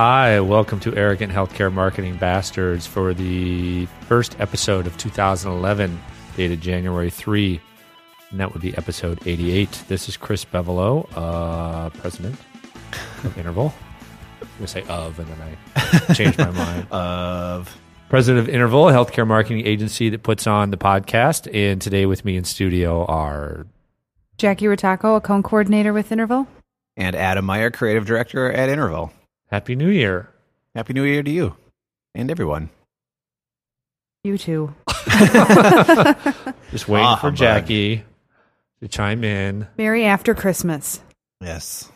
Hi, welcome to Arrogant Healthcare Marketing Bastards for the first episode of 2011, dated January 3. And that would be episode 88. This is Chris Bevolo, uh, president of Interval. I'm going to say of, and then I changed my mind. Of President of Interval, a healthcare marketing agency that puts on the podcast. And today with me in studio are Jackie Rotako, a cone coordinator with Interval. and Adam Meyer, creative director at Interval. Happy New Year. Happy New Year to you and everyone. You too. Just waiting Ah, for humbug. Jackie to chime in. Merry after Christmas. Yes.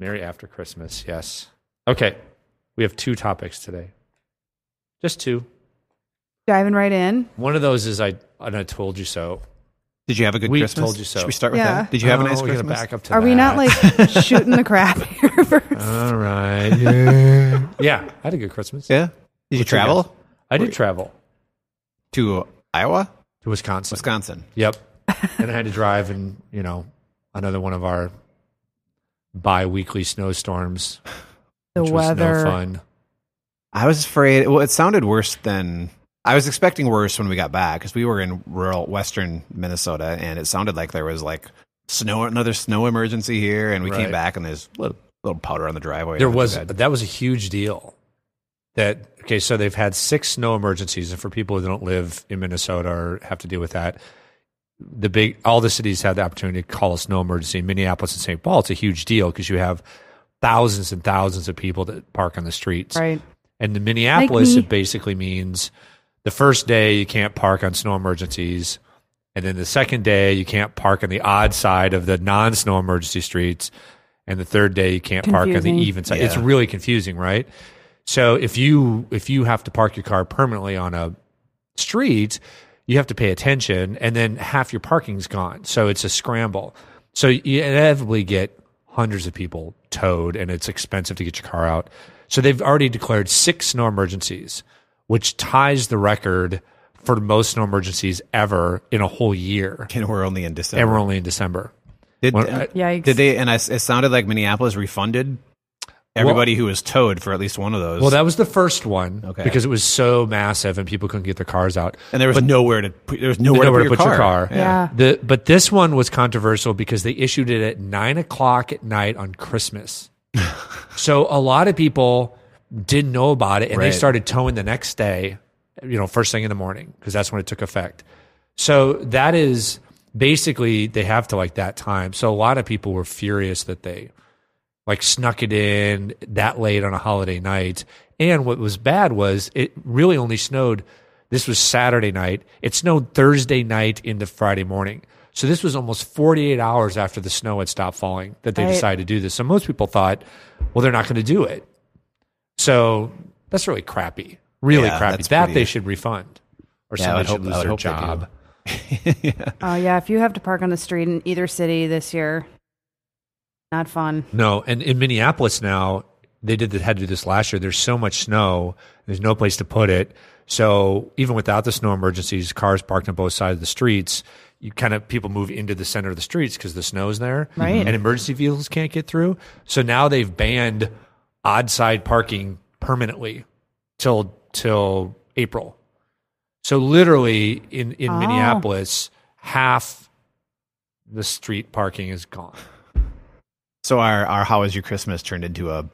Merry after Christmas. Yes. Okay. We have two topics today. Just two. Diving right in. One of those is I and I told you so. Did you have a good We Christmas? told you so. Should we start with Yeah. that? Did you have oh, a Oh, nice we gotta Christmas? back up to Are we not like shooting the crap here first? All right. Yeah. yeah. I had a good Christmas. Yeah. Did you What's your travel I did travel to Iowa, to Wisconsin. Wisconsin? Yep. and I had to drive in, you know, another one of our bi-weekly snowstorms. The which was weather. no fun. I was afraid. Well, it sounded worse than I was expecting. Worse when we got back because we were in rural western Minnesota, and it sounded like there was like snow, another snow emergency here. And we Right. came back, and there's little, little powder on the driveway. There was bad. that was a huge deal. That okay, so they've had six snow emergencies, and for people who don't live in Minnesota or have to deal with that, the big all the cities had the opportunity to call a snow emergency. Minneapolis and St. Paul, it's a huge deal because you have thousands and thousands of people that park on the streets. Right. And in Minneapolis, me. it basically means the first day you can't park on snow emergencies. And then the second day you can't park on the odd side of the non snow emergency streets. And the third day you can't park on the even side. It's really confusing, right? So if you if you have to park your car permanently on a street, you have to pay attention and then half your parking's gone. So it's a scramble. So you inevitably get hundreds of people towed and it's expensive to get your car out. So they've already declared six snow emergencies, which ties the record for most snow emergencies ever in a whole year. and we're only in December. And we're only in December. Did, Well, uh, Yikes. did they? And I, it sounded like Minneapolis refunded everybody who was towed for at least one of those. Well, that was the first one Okay. because it was so massive and people couldn't get their cars out. and there was nowhere to put, there was nowhere, nowhere to put, your, car. Yeah. The but this one was controversial because they issued it at nine o'clock at night on Christmas. so a lot of people didn't know about it and they started towing the next day, you know, first thing in the morning because that's when it took effect. So that is basically they have to like that time. So a lot of people were furious that they like snuck it in that late on a holiday night. And what was bad was it really only snowed. This was Saturday night. It snowed Thursday night into Friday morning. So this was almost 48 hours after the snow had stopped falling that they Right. decided to do this. So most people thought, well, they're not going to do it. So that's really crappy. Really Yeah, crappy. That pretty- they should refund or Yeah, somebody would should lose their hope they job. Oh yeah, if you have to park on the street in either city this year, not fun. No, and in Minneapolis now, they did had to do this last year. There's so much snow, there's no place to put it. So even without the snow emergencies, cars parked on both sides of the streets. You kind of people move into the center of the streets because the snow's there, Right. And emergency vehicles can't get through. So now they've banned odd side parking permanently till till April. So literally in in Oh. Minneapolis, half the street parking is gone. So our our how was your Christmas turned into a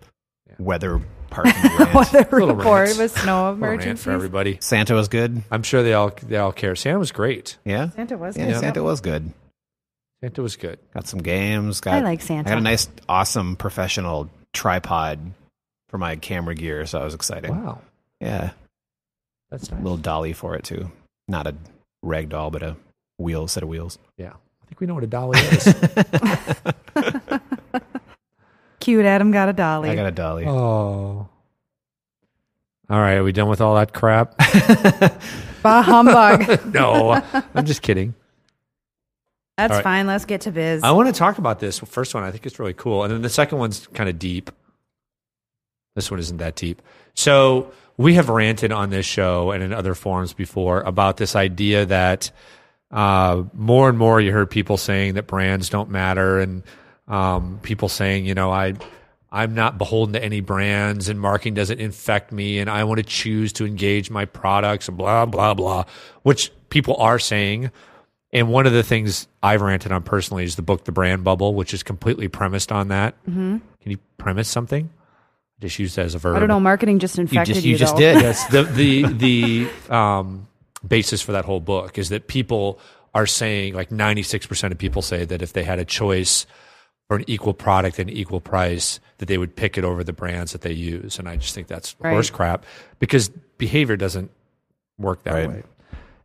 weather parking rant. Weather Little report rants. with snow Little emergencies. for everybody. Santa was good. I'm sure they all they all care. Santa was great. Yeah, Santa was yeah, good. Santa was good. Santa was good. Got some games. Got, I like Santa. I got a nice, awesome professional tripod for my camera gear, so I was excited. Wow, Yeah, that's a nice. little dolly for it too. Not a rag doll, but a wheel set of wheels. Yeah, I think we know what a dolly is. Cute Adam got a dolly. I got a dolly. oh. All right, are we done with all that crap? bah humbug. no, I'm just kidding. That's All right. fine. Let's get to biz. I want to talk about this first one. I think it's really cool, and then the second one's kind of deep. This one isn't that deep. So we have ranted on this show and in other forums before about this idea that uh, more and more you heard people saying that brands don't matter, and um, people saying, you know, I I'm not beholden to any brands and marketing doesn't infect me and I want to choose to engage my products and blah, blah, blah, which people are saying. And one of the things I've ranted on personally is the book, The Brand Bubble, which is completely premised on that. Mm-hmm. Can you premise something? Just used that as a verb. I don't know. Marketing just infected just- you. you just though. did. Yes, the the the um, basis for that whole book is that people are saying like 96% of people say that if they had a choice for an equal product and equal price that they would pick it over the brands that they use and i just think that's Right. horse crap because behavior doesn't work that Right. way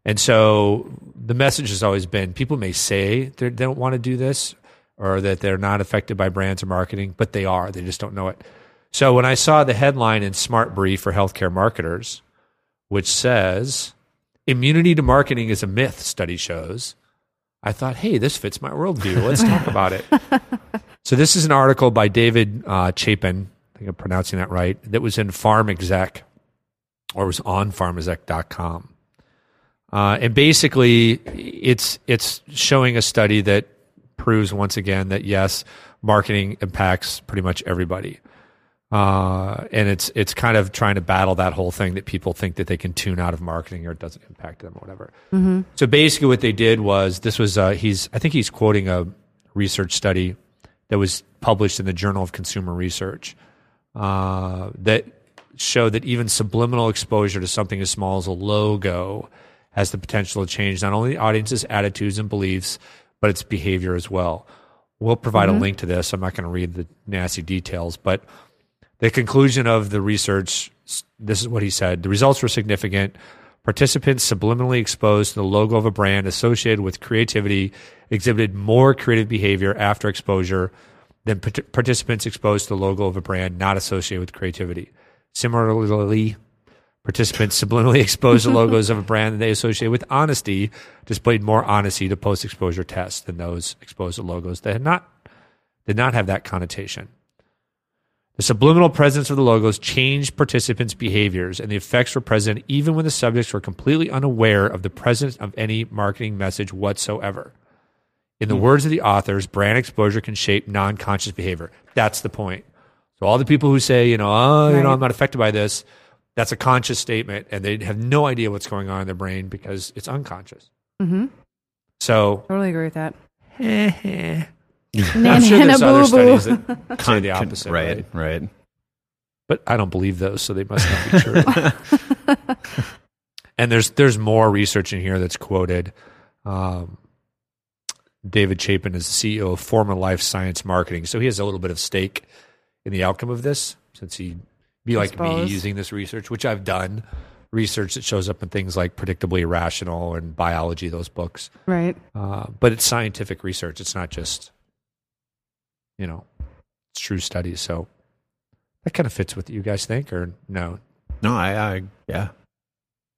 and so the message has always been people may say they don't want to do this or that they're not affected by brands or marketing, but they are. They just don't know it. So when I saw the headline in Smart Brief for healthcare marketers, which says immunity to marketing is a myth, study shows, I thought, hey, this fits my worldview. Let's talk about it. So this is an article by David uh, Chapin. I think I'm pronouncing that right. That was in PharmExec or was on pharmexec.com. Uh, and basically, it's it's showing a study that proves once again that yes, marketing impacts pretty much everybody. Uh, and it's it's kind of trying to battle that whole thing that people think that they can tune out of marketing or it doesn't impact them or whatever. So basically, what they did was this was uh, he's I think he's quoting a research study that was published in the Journal of Consumer Research uh, that showed that even subliminal exposure to something as small as a logo has the potential to change not only the audience's attitudes and beliefs, but its behavior as well. We'll provide a link to this. I'm not going to read the nasty details, but the conclusion of the research this is what he said the results were significant. Participants subliminally exposed to the logo of a brand associated with creativity exhibited more creative behavior after exposure than part- participants exposed to the logo of a brand not associated with creativity. Similarly participants subliminally exposed to logos of a brand that they associate with honesty displayed more honesty to post exposure tests than those exposed to logos that had not did not have that connotation the subliminal presence of the logos changed participants' behaviors, and the effects were present even when the subjects were completely unaware of the presence of any marketing message whatsoever. In the hmm. words of the authors, brand exposure can shape non conscious behavior. That's the point. So, all the people who say, you know, oh, you know, I'm not affected by this, that's a conscious statement, and they have no idea what's going on in their brain because it's unconscious. Mhm. So, Totally agree with that. Eh, eh. I'm Nana sure there's other boo boo. studies that say the opposite. right, right? right. but I don't believe those, so they must not be true. and there's there's more research in here that's quoted. Um, David Chapin is the CEO of Forma Life Science Marketing, so he has a little bit of stake in the outcome of this, since he'd be like me using this research, which I've done. Research that shows up in things like Predictably Irrational and Buyology, those books. Right. Uh, but it's scientific research. It's not just, you know, it's true studies. So that kind of fits with what you guys think, or no? No, I, I yeah.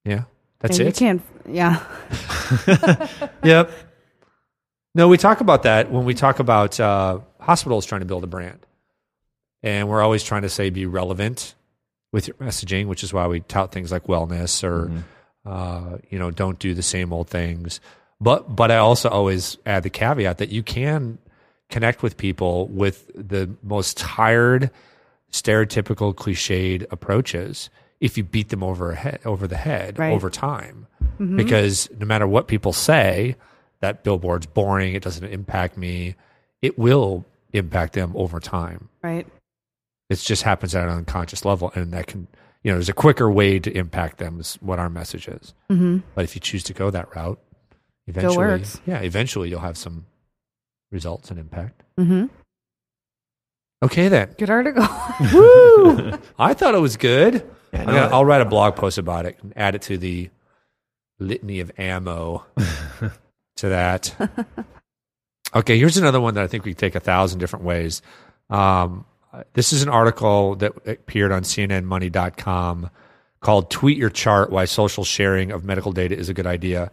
Yeah, that's And You it. can't. Yeah. Yep. No, we talk about that when we talk about uh, hospitals trying to build a brand, and we're always trying to say be relevant with your messaging, which is why we tout things like wellness or uh, you know don't do the same old things. But but I also always add the caveat that you can connect with people with the most tired, stereotypical, cliched approaches if you beat them over a head, over the head Right. over time. Because no matter what people say, that billboard's boring, it doesn't impact me. It will impact them over time. Right. It just happens at an unconscious level, and that can, you know, there's a quicker way to impact them. Is what our message is. Mm-hmm. But if you choose to go that route, eventually, yeah, eventually you'll have some results and impact. Mm-hmm. Okay, then. Good article. Woo! I thought it was good. Yeah, I'm no, gonna, I'll write a blog post about it and add it to the litany of ammo to that. Okay, here's another one that I think we take a thousand different ways. Um, this is an article that appeared on CNNMoney.com called Tweet Your Chart Why Social Sharing of Medical Data is a Good Idea.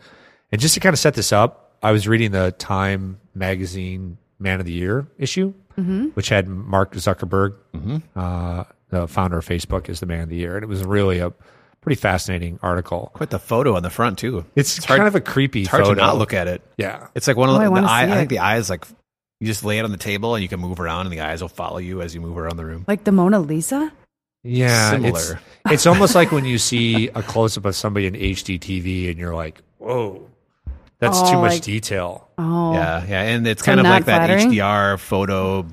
And just to kind of set this up, I was reading the Time Magazine Man of the Year issue, which had Mark Zuckerberg, uh, the founder of Facebook, as the Man of the Year. And it was really a pretty fascinating article. Quite the photo on the front too. It's, hard- kind of a creepy It's hard photo. to not look at it. Yeah. It's like one of Oh, I the, the eye. see I think the eye is like You just lay it on the table and you can move around, and the eyes will follow you as you move around the room. Like the Mona Lisa? Yeah, Similar. It's, it's almost like when you see a close up of somebody in HD TV and you're like, whoa, that's Oh, too much like- detail. Oh. Yeah, yeah, and it's So kind of not like that? HDR photo,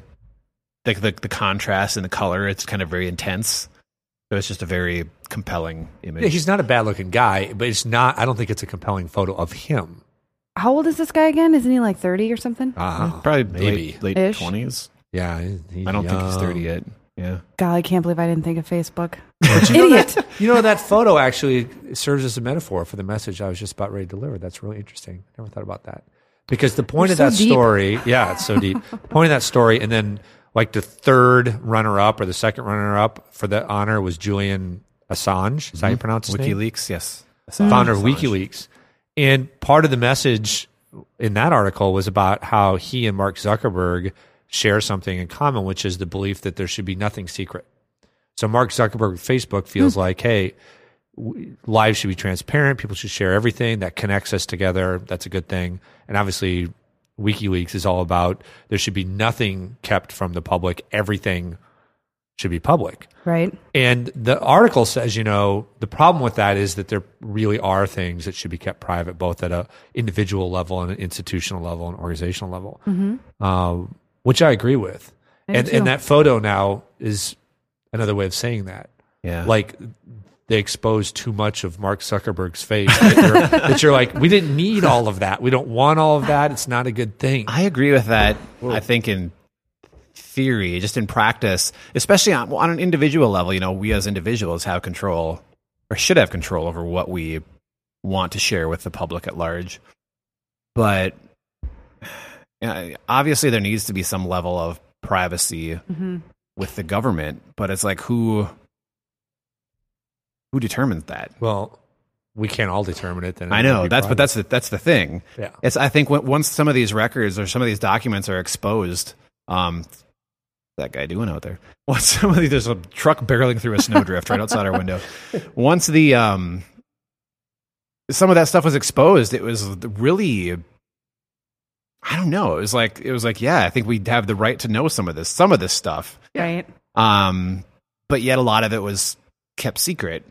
like the the contrast and the color. It's kind of very intense. So it's just a very compelling image. Yeah, he's not a bad looking guy, but it's not, I don't think it's a compelling photo of him. How old is this guy again? Isn't he like 30 or something? Uh, Probably maybe. late late twenties. Yeah. he's I don't think he's thirty yet. Yeah, God, I can't believe I didn't think of Facebook. You know Idiot. that- You know, that photo actually serves as a metaphor for the message I was just about ready to deliver. That's really interesting. Never thought about that. Because the point You're of so that deep. story, yeah, it's so deep. the point of that story, and then like the third runner up or the second runner up for that honor was Julian Assange. Is that how you mm-hmm. pronounce his name? WikiLeaks. Yes, founder of WikiLeaks. And part of the message in that article was about how he and Mark Zuckerberg share something in common, which is the belief that there should be nothing secret. So Mark Zuckerberg, Facebook feels like, hey, lives should be transparent. People should share everything that connects us together. That's a good thing. And obviously, WikiLeaks is all about there should be nothing kept from the public. Everything should be public. Right? And the article says, you know, the problem with that is that there really are things that should be kept private, both at a individual level and an institutional level and organizational level, um, which I agree with. I And too. and that photo now is another way of saying that. Yeah, Like they expose too much of Mark Zuckerberg's face that you're, that you're like, we didn't need all of that. We don't want all of that. It's not a good thing. I agree with that. I think in theory, just in practice, especially on, on an individual level, you know, we as individuals have control or should have control over what we want to share with the public at large. But obviously, there needs to be some level of privacy hmm with the government. But it's like who who determines that? Well, we can't all determine it. Then it I know be that's but that's the, that's the thing. yeah. It's I think when, once some of these records or some of these documents are exposed, um, that guy doing out there? Once some of these, there's a truck barreling through a snowdrift right outside our window. Once the um, some of that stuff was exposed, it was really. I don't know. It was like it was like yeah, I think we have the right to know some of this, some of this stuff. Right? Um, but yet a lot of it was kept secret,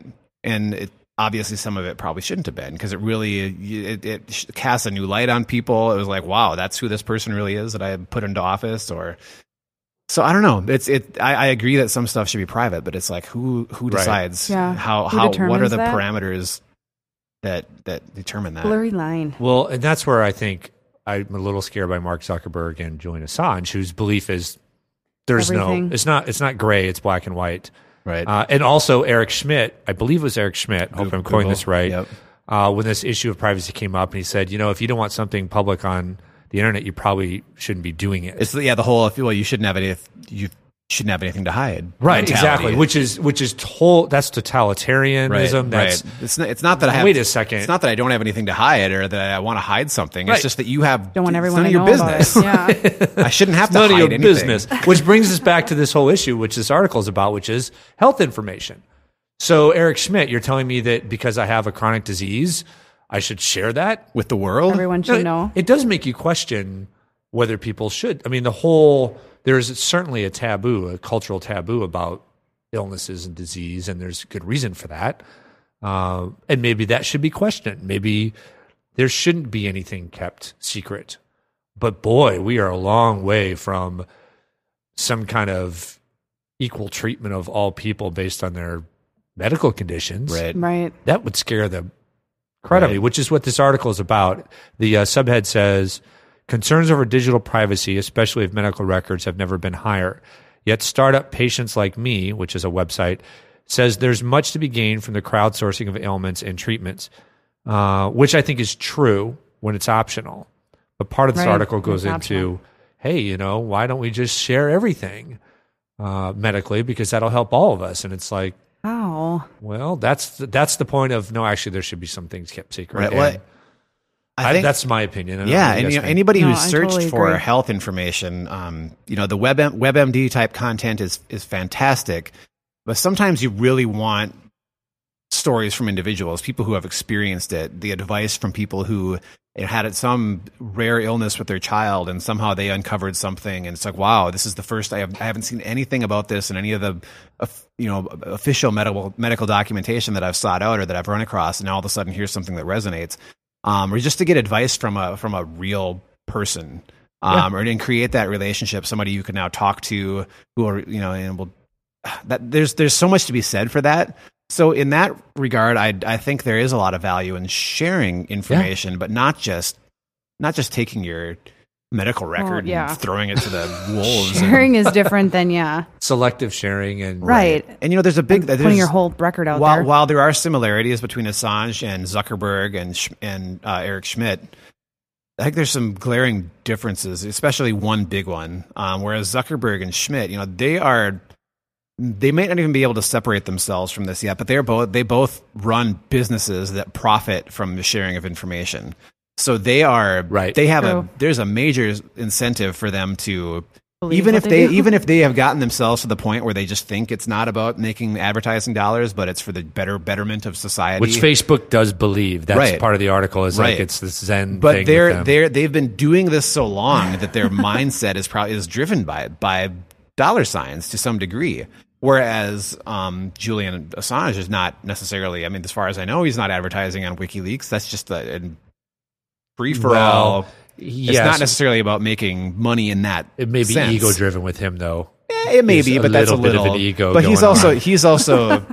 and it, obviously some of it probably shouldn't have been because it really it, it casts a new light on people. It was like, wow, that's who this person really is that I put into office, or so I don't know. It's it. I, I agree that some stuff should be private, but it's like who who Right. decides Yeah. how Who how what are the that? parameters that that determine that? Blurry line. Well, and that's where I think I'm a little scared by Mark Zuckerberg and Julian Assange, whose belief is there's Everything. no, it's not, it's not gray, it's black and white. Right. Uh, and also Eric Schmidt, I believe it was Eric Schmidt. I hope I'm quoting this right. Yep. Uh, when this issue of privacy came up, and he said, you know, if you don't want something public on the internet, you probably shouldn't be doing it. It's yeah, the whole well, you shouldn't have any if you shouldn't have anything to hide. right, mentality. exactly. Which is which is total. That's totalitarianism. That's right. It's not, it's not that I have. Wait a second. It's not that I don't have anything to hide or that I want to hide something. Right. It's just that you have. Don't want everyone none to of know your business. about. Yeah. I shouldn't have to none of your anything. business. Which brings us back to this whole issue, which this article is about, which is health information. So, Eric Schmidt, you're telling me that because I have a chronic disease, I should share that? with the world. Everyone should know. It does make you question whether people should. I mean, the whole there's certainly a taboo, a cultural taboo about illnesses and disease, and there's good reason for that. Uh, and maybe that should be questioned. Maybe there shouldn't be anything kept secret. But boy, we are a long way from some kind of equal treatment of all people based on their medical conditions Right. Right. that would scare the crud out of me, Right. which is what this article is about. The uh, subhead says concerns over digital privacy, especially of medical records, have never been higher. Yet, startup patients like me, which is a website, says there's much to be gained from the crowdsourcing of ailments and treatments, uh, which I think is true when it's optional. But part of this Right. article goes It's into, optional. hey, you know, why don't we just share everything uh, medically because that'll help all of us? And it's like, Wow. well, that's the, that's the point of no. Actually, there should be some things kept secret. Right. And Well, I I think that's my opinion. I yeah, and you know, anybody No, who's I searched totally for agree. health information, um, you know, the web WebMD type content is is fantastic, but sometimes you really want stories from individuals, people who have experienced it, the advice from people who had some rare illness with their child and somehow they uncovered something and it's like wow this is the first I, have, I haven't seen anything about this in any of the uh, you know official medical medical documentation that I've sought out or that I've run across and now all of a sudden here's something that resonates um, or just to get advice from a from a real person um, yeah. or and create that relationship somebody you can now talk to who are you know and will that there's there's so much to be said for that so in that regard, I I think there is a lot of value in sharing information, yeah. but not just not just taking your medical record well, yeah. and throwing it to the wolves. sharing is different than yeah. Selective sharing and right. And you know, there's a big there's, putting your whole record out while, there. While there are similarities between Assange and Zuckerberg and and uh, Eric Schmidt, I think there's some glaring differences, especially one big one. Um, whereas Zuckerberg and Schmidt, you know, they are they may not even be able to separate themselves from this yet, but they're both they both run businesses that profit from the sharing of information. So they are right. They have True. a there's a major incentive for them to Believe even if they, they even if they have gotten themselves to the point where they just think it's not about making advertising dollars, but it's for the better betterment of society, which Facebook does believe. That's right. part of the article. Is right. like it's this Zen. But they're they're they've been doing this so long that their mindset is probably is driven by by dollar signs to some degree. Whereas um, Julian Assange is not necessarily. I mean, as far as I know, he's not advertising on WikiLeaks. That's just a, a free for all. Yes. It's not necessarily about making money in that. It may be sense. ego driven with him, though. Eh, it may be, but that's a little bit of an ego. But he's also on. he's also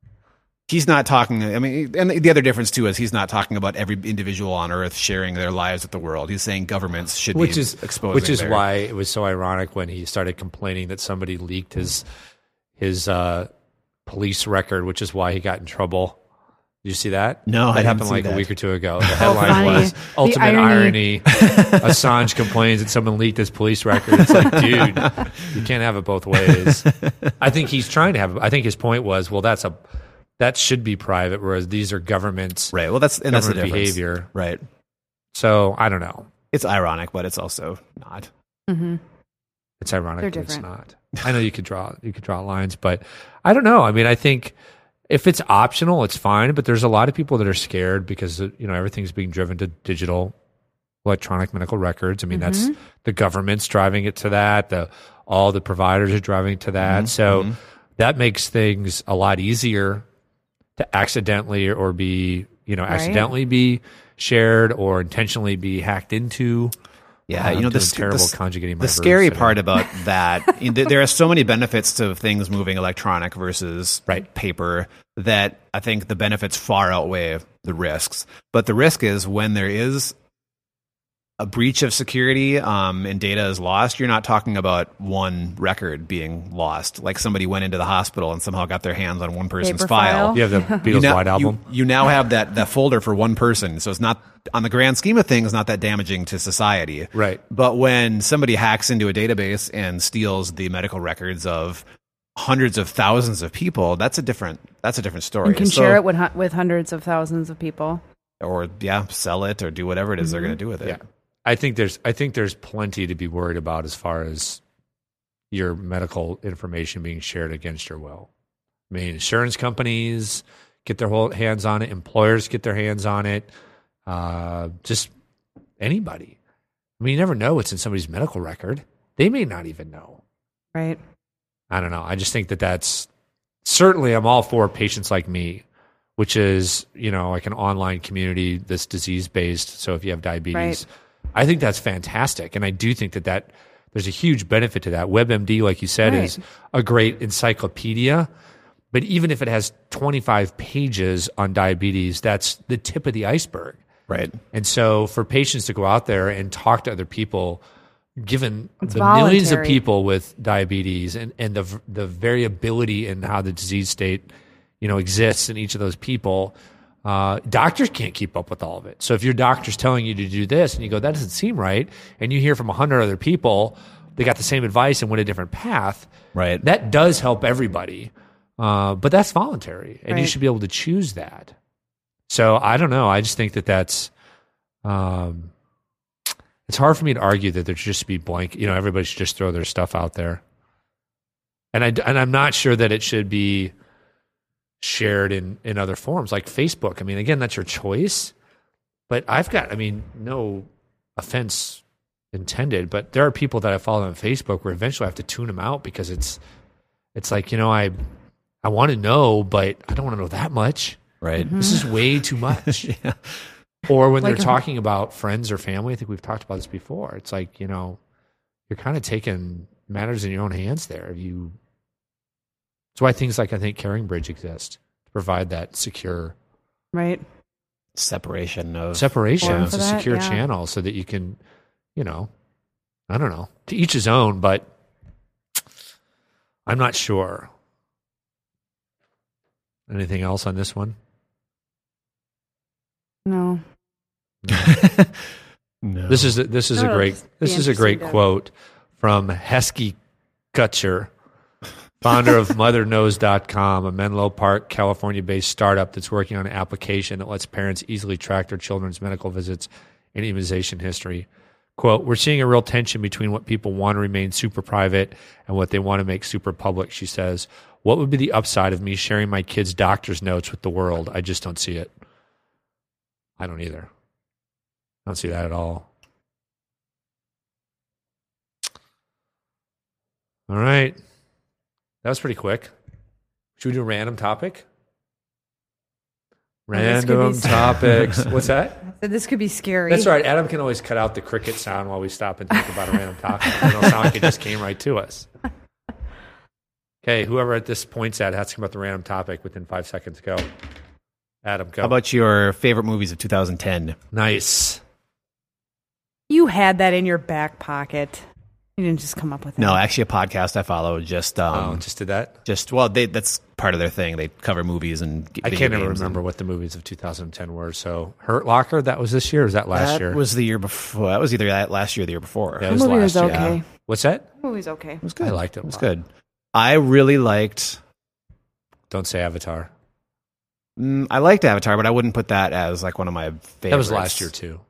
he's not talking. I mean, and the other difference too is he's not talking about every individual on Earth sharing their lives with the world. He's saying governments should which be is exposing. Which is their, why it was so ironic when he started complaining that somebody leaked his his uh, police record, which is why he got in trouble. Did you see that? No, that happened like that. a week or two ago. The headline was "Ultimate irony." irony. Assange complains that someone leaked his police record. It's like, dude, you can't have it both ways. I think he's trying to have. I think his point was, well, that's a that should be private, whereas these are governments. Right. Well, that's and that's the behavior. Right. So I don't know. It's ironic, but it's also not. Mm-hmm. It's ironic, but it's not. I know you could draw you could draw lines, but I don't know. I mean, I think if it's optional, it's fine. But there's a lot of people that are scared because you know everything's being driven to digital, electronic medical records. I mean, mm-hmm. that's the government's driving it to that. The all the providers are driving to that. Mm-hmm. So mm-hmm. that makes things a lot easier to accidentally or be you know right. accidentally be shared or intentionally be hacked into. Yeah, you know the terrible the, conjugating. the scary part about that, there are so many benefits to things moving electronic versus right. paper that I think the benefits far outweigh the risks. But the risk is when there is a breach of security um, and data is lost, you're not talking about one record being lost. Like somebody went into the hospital and somehow got their hands on one person's Paper file. file. You have the Beatles now, White Album. You, you, now have that, that folder for one person. So it's not, on the grand scheme of things, not that damaging to society. Right. But when somebody hacks into a database and steals the medical records of hundreds of thousands of people, that's a different, that's a different story. You can so, share it with, with hundreds of thousands of people. Or, yeah, sell it or do whatever it is mm-hmm. they're going to do with it. Yeah. I think there's I think there's plenty to be worried about as far as your medical information being shared against your will. I mean, insurance companies get their whole hands on it, employers get their hands on it, uh, just anybody. I mean, you never know what's in somebody's medical record. They may not even know. Right. I don't know. I just think that that's certainly I'm all for patients like me, which is you know like an online community that's disease based. So if you have diabetes. Right I think that's fantastic, and I do think that that there's a huge benefit to that. WebMD, like you said, right. is a great encyclopedia. But even if it has 25 pages on diabetes, that's the tip of the iceberg. Right. And so for patients to go out there and talk to other people, given it's the voluntary. millions of people with diabetes and, and the, the variability in how the disease state, you know, exists in each of those people, uh, doctors can't keep up with all of it. So if your doctor's telling you to do this and you go, that doesn't seem right, and you hear from a hundred other people, they got the same advice and went a different path. Right. That does help everybody. Uh, but that's voluntary and right. you should be able to choose that. So I don't know. I just think that that's, um, it's hard for me to argue that there should just be blank, you know, everybody should just throw their stuff out there. And I, and I'm not sure that it should be, shared in in other forms like Facebook. I mean, again, that's your choice, but I've got, I mean, no offense intended, but there are people that I follow on Facebook where eventually I have to tune them out because it's, it's like, you know, I, I want to know, but I don't want to know that much. Right. This is way too much. Yeah. Or when Like they're a- talking about friends or family, I think we've talked about this before. It's like, you know, you're kind of taking matters in your own hands there. You That's why things like I think Caring Bridge exist to provide that secure Right. Separation of separation. Forum It's a that, secure yeah. channel so that you can, you know, I don't know, to each his own, but I'm not sure. Anything else on this one? No. no. This is a, this is a great this is a great interesting to- quote from Heskey Kutcher, founder of MotherKnows.com, a Menlo Park, California-based startup that's working on an application that lets parents easily track their children's medical visits and immunization history. Quote, we're seeing a real tension between what people want to remain super private and what they want to make super public, she says. What would be the upside of me sharing my kids' doctor's notes with the world? I just don't see it. I don't either. I don't see that at all. All right. That was pretty quick. Should we do a random topic? Oh, this could be Random topics. What's that? So this could be scary. That's all right. Adam can always cut out the cricket sound while we stop and think about a random topic. It'll sound like it just came right to us. Okay, whoever at this point's at has to come up with the random topic within five seconds. Go. Adam, go. How about your favorite movies of 2010? nice. You had that in your back pocket. You didn't just come up with it. No, actually, a podcast I follow just Oh, um, just did that. just well, they that's part of their thing. They cover movies and g- I video can't ever games and- remember what the movies of 2010 were. So, Hurt Locker, that was this year. Or was that last that year? was the year before. That was either that last year or the year before. Yeah, the it was movie was last year. okay. What's that? The movie's okay. It was good. I liked it. a It was lot. good. I really liked. Don't say Avatar. Mm, I liked Avatar, but I wouldn't put that as like one of my favorites. That was last year too.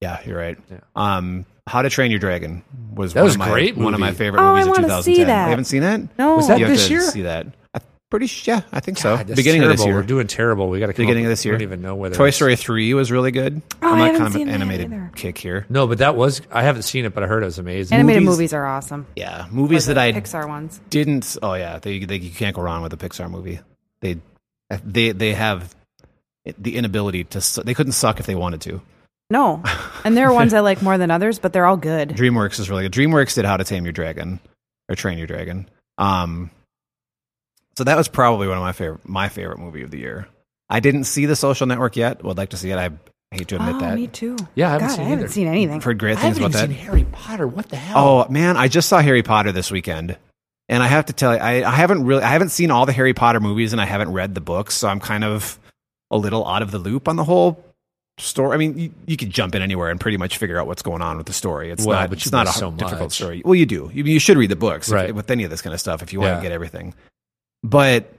Yeah, you're right. Yeah. Um, How to Train Your Dragon was That one was of my, great One of my favorite Oh, I of wanna 2010. see that. You haven't seen it? No. Was that you have this to year? See that? I'm pretty. sh- Yeah, I think so. God, that's Beginning terrible. of this year. We're doing terrible. We got to Beginning of this year. I don't even know whether Toy Story 3 was really good. Oh, I'm I like haven't kind of an animated either. kick here. No, but that was. I haven't seen it, but I heard it was amazing. Animated Movies- movies are awesome. Yeah, movies that I Pixar ones. didn't. Oh yeah, they, they you can't go wrong with a Pixar movie. They they they have the inability to. su- They couldn't suck if they wanted to. No, and there are ones I like more than others, but they're all good. DreamWorks is really good. DreamWorks did How to Tame Your Dragon or Train Your Dragon. Um, so that was probably one of my favorite my favorite movie of the year. I didn't see The Social Network yet. Would like to see it. I hate to admit oh, that. me too. Yeah, I haven't God, seen I haven't seen anything. I've heard great I things haven't about even that. seen Harry Potter. What the hell? Oh man, I just saw Harry Potter this weekend, and I have to tell you, I, I haven't really, I haven't seen all the Harry Potter movies, and I haven't read the books, so I'm kind of a little out of the loop on the whole story. I mean, you, you could jump in anywhere and pretty much figure out what's going on with the story. It's Well, not, but it's not a so difficult much. story. Well, you do. You, you should read the books if- with any of this kind of stuff if you want Yeah. to get everything. But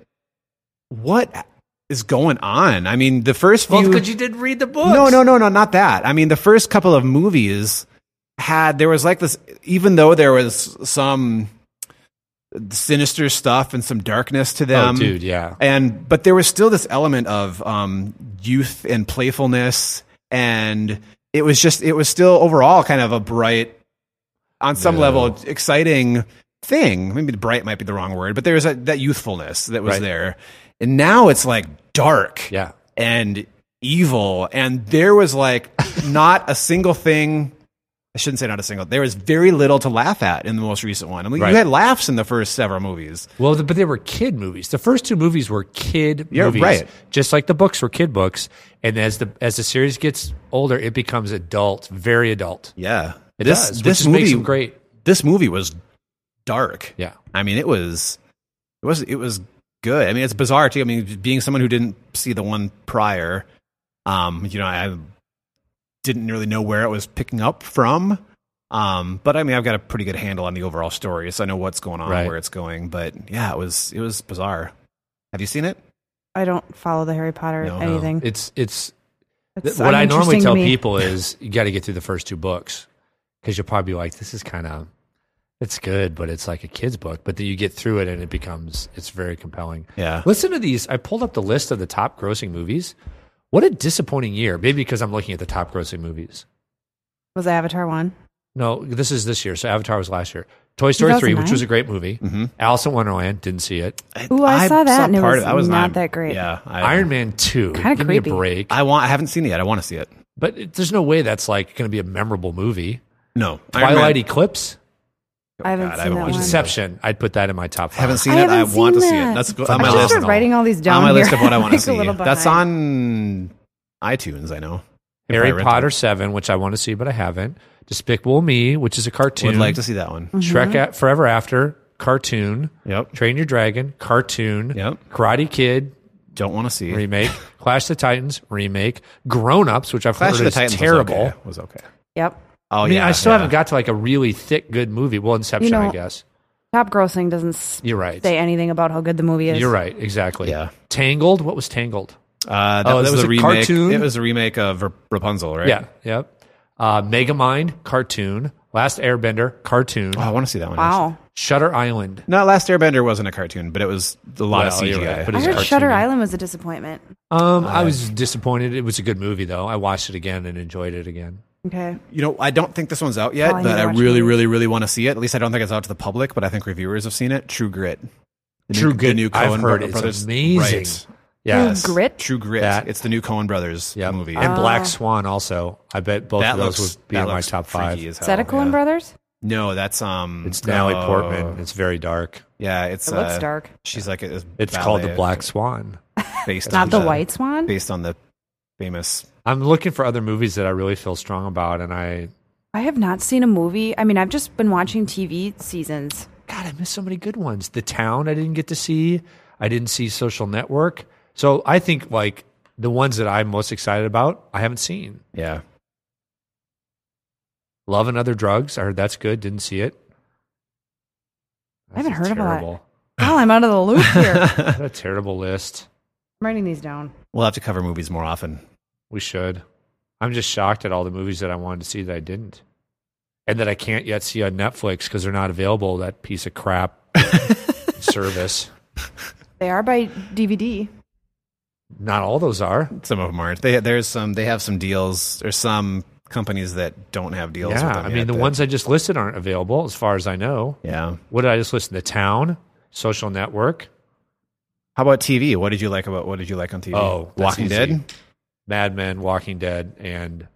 what is going on? I mean, the first well, few. because you didn't read the books. No, no, no, no, not that. I mean, the first couple of movies had there was like this, even though there was some sinister stuff and some darkness to Oh, them, dude, yeah. and but there was still this element of um, youth and playfulness, and it was just it was still overall kind of a bright, on some No. level, exciting thing. Maybe bright might be the wrong word, but there was a, that youthfulness that was Right. there, and now it's like dark Yeah. and evil. And there was like not a single thing. I shouldn't say not a single. There was very little to laugh at in the most recent one. I mean, Right. you had laughs in the first several movies. Well, but they were kid movies. The first two movies were kid Yeah, movies, right. Just like the books were kid books. And as the as the series gets older, it becomes adult, very adult. Yeah, It this does, this movie great. This movie was dark. Yeah. I mean, it was it was it was good. I mean, it's bizarre too. I mean, being someone who didn't see the one prior, um, you know, I didn't really know where it was picking up from. Um, but I mean, I've got a pretty good handle on the overall story, so I know what's going on, Right. where it's going. But yeah, it was it was bizarre. Have you seen it? I don't follow the Harry Potter No. anything. It's it's It's what I normally tell people is you got to get through the first two books because you'll probably be like, this is kind of it's good, but it's like a kid's book. But then you get through it and it becomes it's very compelling. Yeah. Listen to these. I pulled up the list of the top grossing movies. What a disappointing year. Maybe because I'm looking at the top grossing movies. Was Avatar one? No, this is this year. So Avatar was last year. Toy Story 3, which was a great movie. Mm-hmm. Alice in Wonderland, didn't see it. Ooh, I saw that and it part was of I was not that great. Yeah, I, Iron Man 2. Kinda Give creepy. me a break. I want. I haven't seen it yet. I want to see it. but it, there's no way that's like going to be a memorable movie. No, Iron Twilight Eclipse, I haven't God, I seen haven't that watched one. Inception. I'd put that in my top five. haven't seen I it. I haven't want to see it. That's go- on my should list. start writing all these down on my here. list of what I want to Like a see. little That's on iTunes. I know. Harry I Potter it. 7, which I want to see, but I haven't. Despicable Me, which is a cartoon. Would like to see that one. Mm-hmm. Shrek at Forever After, cartoon. Yep. Train Your Dragon, cartoon. Yep. Karate Kid, Don't want to see. remake. Clash of the Titans, remake. Grown Ups, which I've Clash heard of the is Titans terrible. was okay. Was okay. Yep. Oh I mean, yeah. I still yeah. haven't got to like a really thick, good movie. Well, Inception, You know- I guess. Top grossing doesn't You're right. say anything about how good the movie is. You're right. Exactly. Yeah. Tangled. What was Tangled? Uh, that Oh, was that was the a remake. cartoon? It was a remake of Rapunzel, right? Yeah. Yep. Uh, Megamind, cartoon. Last Airbender, cartoon. Oh, I want to see that one. Wow. Shutter Island. No, Last Airbender wasn't a cartoon, but it was a lot of Well, you're CGI. right, but I heard. Shutter Island was a disappointment. Um, I was disappointed. It was a good movie, though. I watched it again and enjoyed it again. Okay. You know, I don't think this one's out yet, Oh, I but I really, it. really, really want to see it. At least I don't think it's out to the public, but I think reviewers have seen it. True Grit. The True new, Grit, The new I've Coen heard Bro- it's brothers. amazing. Right. Yeah. True Grit? True Grit. That- it's the new Coen Brothers Yep. movie. And Black Oh. Swan also. I bet both that of those looks, would be in my top five. Is that a hell, Coen yeah. Brothers? No, that's um. It's Natalie uh, Portman. It's very dark. Yeah, it's It looks uh, dark. She's like a It's called The Black Swan. based Not on the White Swan? based on the famous. I'm looking for other movies that I really feel strong about, and I I have not seen a movie. I mean, I've just been watching TV seasons. God, I missed so many good ones. The Town, I didn't get to see. I didn't see Social Network. So I think like the ones that I'm most excited about, I haven't seen. Yeah, Love and Other Drugs. I heard that's good. Didn't see it. I haven't That's heard of that. terrible. Oh, I'm out of the loop here. What a terrible list. I'm writing these down. we'll have to cover movies more often. We should. I'm just shocked at all the movies that I wanted to see that I didn't. And that I can't yet see on Netflix because they're not available, that piece of crap service. They are by DVD. Not all those are. Some of them aren't. They there's some. They have some deals. There's some companies that don't have deals. Yeah. with them I mean, the that- ones I just listed aren't available as far as I know. Yeah. What did I just list? The Town, Social Network, How about TV? What did you like about? What did you like on TV? Oh, that's Walking easy. Dead. Mad Men, Walking Dead, and.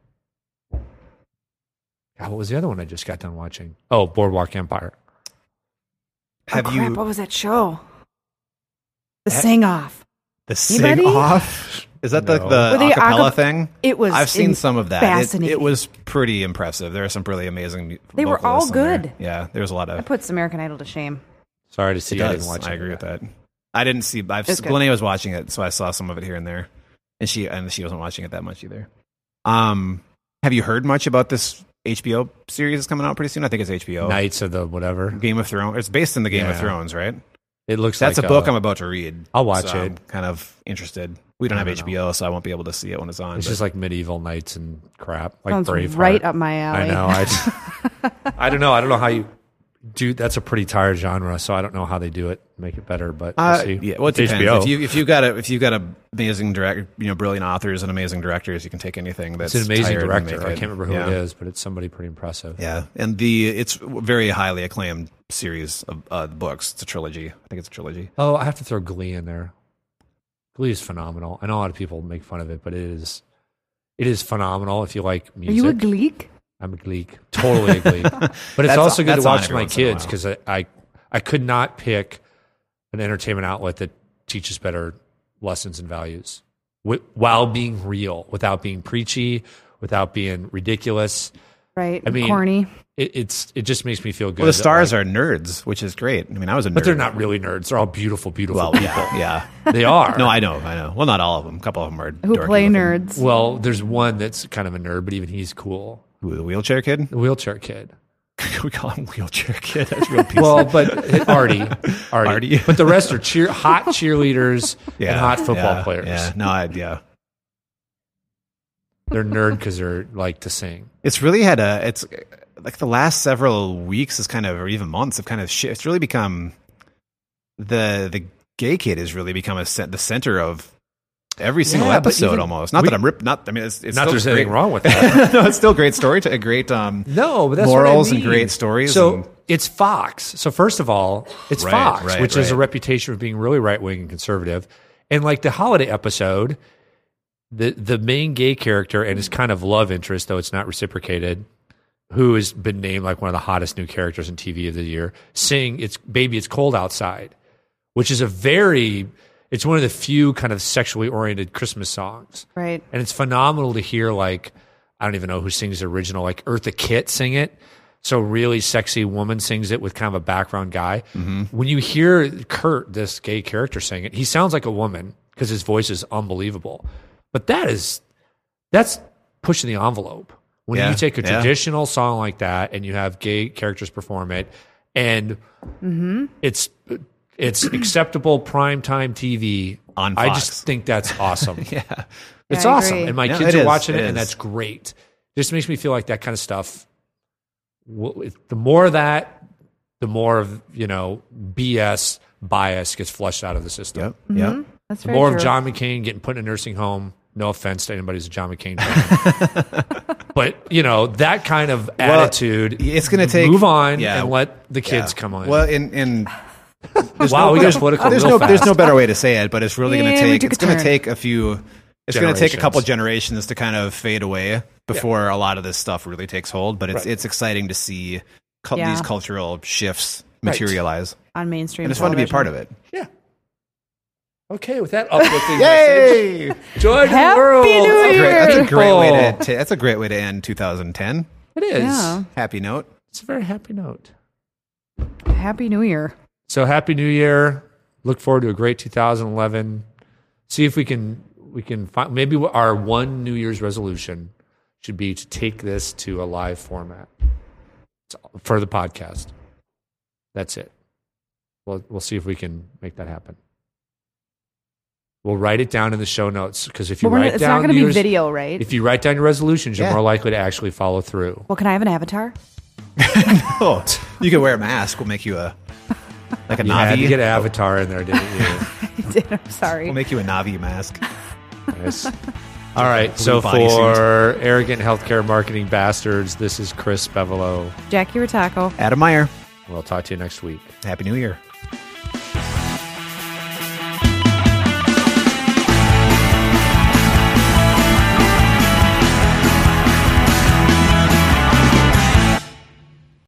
God, what was the other one I just got done watching? Oh, Boardwalk Empire. Oh, Have oh, crap. you What was that show? The eh? Ha- Sing Off. the sing Anybody? off? Is that the No. the Were they acapella acap- thing? It was. I've seen in- some of that. It, fascinating. it was pretty impressive. There are some really amazing. mu- They were all vocalists on there. good. Yeah, there was a lot That of. puts American Idol to shame. Sorry to see It you. I does. didn't watch I it. agree with that. I didn't see. I've, It's good. Linnea was watching it, so I saw some of it here and there, and she and she wasn't watching it that much either. Um, have you heard much about this HBO series that's coming out pretty soon? I think it's HBO. Knights of the whatever. Game of Thrones. It's based in the Game of Thrones, right? It looks That's like a book I'm about to read. I'll watch so it. I'm kind of interested. We don't I have don't know. HBO, so I won't be able to see it when it's on. It's but- just like medieval knights and crap, like Sounds Braveheart. right up my alley. I know. I, I don't know. I don't know how you do. That's a pretty tired genre, so I don't know how they do it, make it better. But we'll Uh, see. yeah, well, it It's depends. HBO. If you if you got a if you've got a amazing direct, you know, brilliant authors and amazing directors, you can take anything that's it's an amazing tired director. I can't remember who yeah. it is, but it's somebody pretty impressive. Yeah, and the it's very highly acclaimed series of uh, books. It's a trilogy. I think it's a trilogy. Oh, I have to throw Glee in there. Glee is phenomenal. I know a lot of people make fun of it, but it is it is phenomenal if you like music. Are you a Gleek? I'm a Gleek, totally a Gleek. But it's That's- also good to that's on watch every my once in a kids while. because I, I I could not pick an entertainment outlet that teaches better lessons and values wi- while being real, without being preachy, without being ridiculous. Right. I mean, corny. It, it's it just makes me feel good. Well, the that, stars like- are nerds, which is great. I mean, I was a nerd, but they're not really nerds. They're all beautiful, beautiful Well, people. yeah, yeah. They are. No, I know, I know. Well, not all of them. A couple of them are Who dorky play looking. nerds? Well, there's one that's kind of a nerd, but even he's cool. The wheelchair kid? The wheelchair kid. we call him wheelchair kid. That's real piece. Well, but Artie, Artie, Artie. but the rest are cheer, hot cheerleaders yeah, and hot football yeah, players. Yeah, no, I, yeah. They're nerd because they're like to sing. It's really had a. It's like the last several weeks is kind of, or even months, have kind of. Shi- it's really become the the gay kid has really become a the center of every single Yeah, episode even- almost. Not we- that I'm ripped. Not I mean, it's, it's Not still there's anything wrong with that. no, it's still great story. To, a great um, No, but that's morals what I and great stories. So and- it's Fox. So first of all, it's Right, Fox, right, which is a reputation for being really right wing and conservative. And like the holiday episode, the the main gay character and his kind of love interest, though it's not reciprocated, who has been named like one of the hottest new characters in TV of the year, sing "It's Baby, It's Cold Outside," which is a very it's one of the few kind of sexually oriented Christmas songs Right. and it's phenomenal to hear like I don't even know who sings the original, like Eartha Kitt sing it. So really sexy woman sings it with kind of a background guy. Mm-hmm. When you hear Kurt, this gay character, sing it, he sounds like a woman because his voice is unbelievable. But that is that's pushing the envelope. When Yeah, you take a yeah. traditional song like that and you have gay characters perform it, and mm-hmm. it's it's acceptable primetime TV On I Fox. just think that's awesome. yeah, It's Yeah, I awesome, agree. and my Yeah, kids it are is. watching it, It and is. that's great. Just makes me feel like that kind of stuff. will- The more of that, the more of you know BS bias gets flushed out of the system. yep, yep. Mm-hmm. That's The very more true. of John McCain getting put in a nursing home. No offense to anybody who's a John McCain fan, but you know that kind of attitude. It's going to take move on yeah, and let the kids yeah. come on. Well, in in there's Wow, we got political There's real no there's no better way to say it, but it's really going to take a it's going to take a few. It's going to take a couple Generations. generations to kind of fade away before a lot of this stuff really takes hold. But it's Right. it's exciting to see cul- Yeah. these cultural shifts Right. materialize. on mainstream. I just want to be a part of it. yeah. Okay, with that uplifting message, Yay! joy to the Happy world. New That's a great, that's a great way to, ta- that's a great way to end 2010. It is. Yeah. Happy note. It's a very happy note. Happy New Year. So happy New Year! Look forward to a great 2011. See if we can we can find maybe our one New Year's resolution should be to take this to a live format for the podcast. That's it. We'll we'll see if we can make that happen. We'll write it down in the show notes because if you But we're write not, it's down not going to be Year's- video, right? if you write down your resolutions, you're Yeah. more likely to actually follow through. well, can I have an avatar? Oh, you could wear a mask. We'll make you a like a Navi. You had to Navi. get Avatar in there, didn't you? I did. I'm sorry. We'll make you a Navi mask. Nice. All right. So Blue for arrogant healthcare marketing bastards, this is Chris Bevolo. Jackie Rataco. Adam Meyer. We'll talk to you next week. Happy New Year.